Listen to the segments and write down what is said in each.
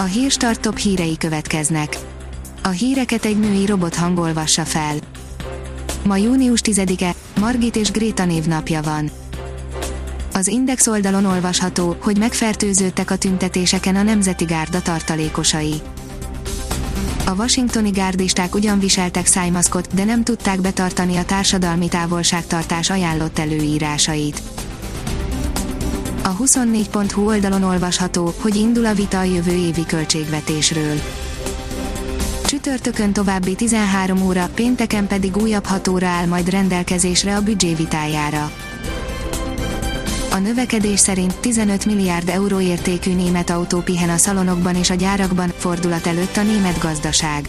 A hírstart top hírei következnek. A híreket egy női robot hangolvassa fel. Ma június 10-e, Margit és Gréta névnapja van. Az Index oldalon olvasható, hogy megfertőződtek a tüntetéseken a Nemzeti Gárda tartalékosai. A washingtoni gárdisták ugyan viseltek szájmaszkot, de nem tudták betartani a társadalmi távolságtartás ajánlott előírásait. A 24.hu oldalon olvasható, hogy indul a vita a jövő évi költségvetésről. Csütörtökön további 13 óra, pénteken pedig újabb 6 óra áll majd rendelkezésre a büdzsé vitájára. A növekedés szerint 15 milliárd euró értékű német autó pihen a szalonokban és a gyárakban, fordulat előtt a német gazdaság.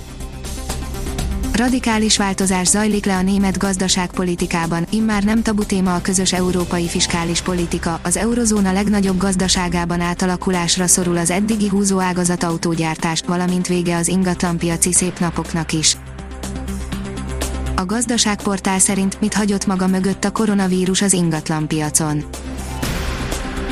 Radikális változás zajlik le a német gazdaságpolitikában, immár nem tabu téma a közös európai fiskális politika, az eurozóna legnagyobb gazdaságában átalakulásra szorul az eddigi húzóágazat autógyártás, valamint vége az ingatlanpiaci szép napoknak is. A gazdaságportál szerint mit hagyott maga mögött a koronavírus az ingatlanpiacon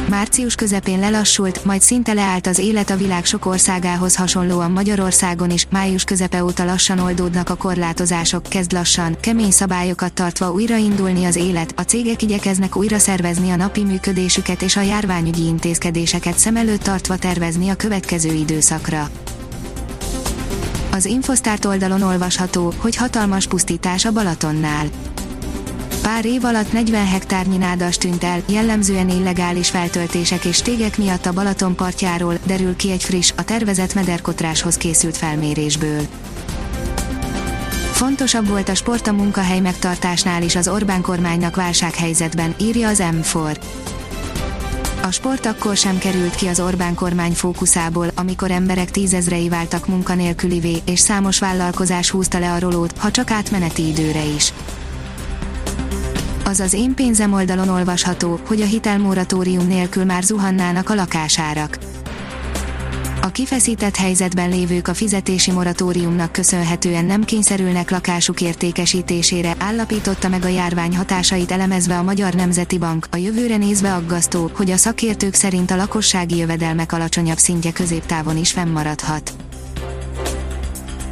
március közepén lelassult, majd szinte leállt az élet a világ sok országához hasonlóan Magyarországon is, május közepe óta lassan oldódnak a korlátozások, kezd lassan, kemény szabályokat tartva újraindulni az élet, a cégek igyekeznek újra szervezni a napi működésüket és a járványügyi intézkedéseket szem előtt tartva tervezni a következő időszakra. Az Infosztárt oldalon olvasható, hogy hatalmas pusztítás a Balatonnál Pár év alatt 40 hektárnyi nádas tűnt el, jellemzően illegális feltöltések és tégek miatt a Balaton partjáról, derül ki egy friss, a tervezett mederkotráshoz készült felmérésből. Fontosabb volt a sport a munkahely megtartásnál is az Orbán kormánynak válsághelyzetben, írja az M4. A sport akkor sem került ki az Orbán kormány fókuszából, amikor emberek tízezrei váltak munkanélkülivé, és számos vállalkozás húzta le a rolót, ha csak átmeneti időre is az az én pénzem oldalon olvasható, hogy a hitelmoratórium nélkül már zuhannának a lakásárak. A kifeszített helyzetben lévők a fizetési moratóriumnak köszönhetően nem kényszerülnek lakásuk értékesítésére, állapította meg a járvány hatásait elemezve a Magyar Nemzeti Bank. A jövőre nézve aggasztó, hogy a szakértők szerint a lakossági jövedelmek alacsonyabb szintje középtávon is fennmaradhat.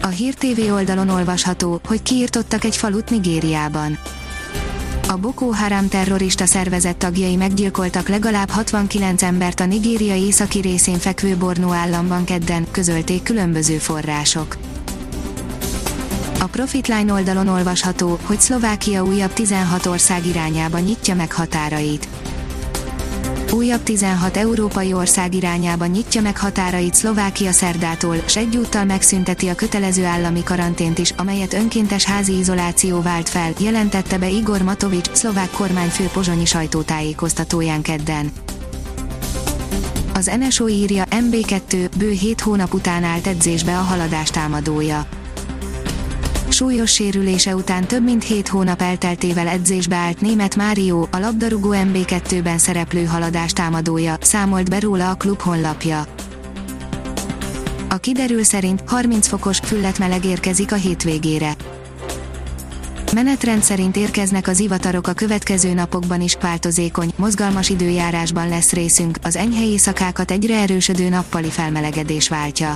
A Hír TV oldalon olvasható, hogy kiirtottak egy falut Nigériában a Boko Haram terrorista szervezet tagjai meggyilkoltak legalább 69 embert a Nigéria északi részén fekvő Borno államban kedden, közölték különböző források. A Profitline oldalon olvasható, hogy Szlovákia újabb 16 ország irányába nyitja meg határait újabb 16 európai ország irányába nyitja meg határait Szlovákia szerdától, s egyúttal megszünteti a kötelező állami karantént is, amelyet önkéntes házi izoláció vált fel, jelentette be Igor Matovics, szlovák kormányfő pozsonyi sajtótájékoztatóján kedden. Az NSO írja, MB2, bő 7 hónap után állt edzésbe a haladás támadója súlyos sérülése után több mint 7 hónap elteltével edzésbe állt német Mário, a labdarúgó MB2-ben szereplő haladás támadója, számolt be róla a klub honlapja. A kiderül szerint 30 fokos, meleg érkezik a hétvégére. Menetrend szerint érkeznek az ivatarok a következő napokban is, változékony, mozgalmas időjárásban lesz részünk, az enyhe éjszakákat egyre erősödő nappali felmelegedés váltja.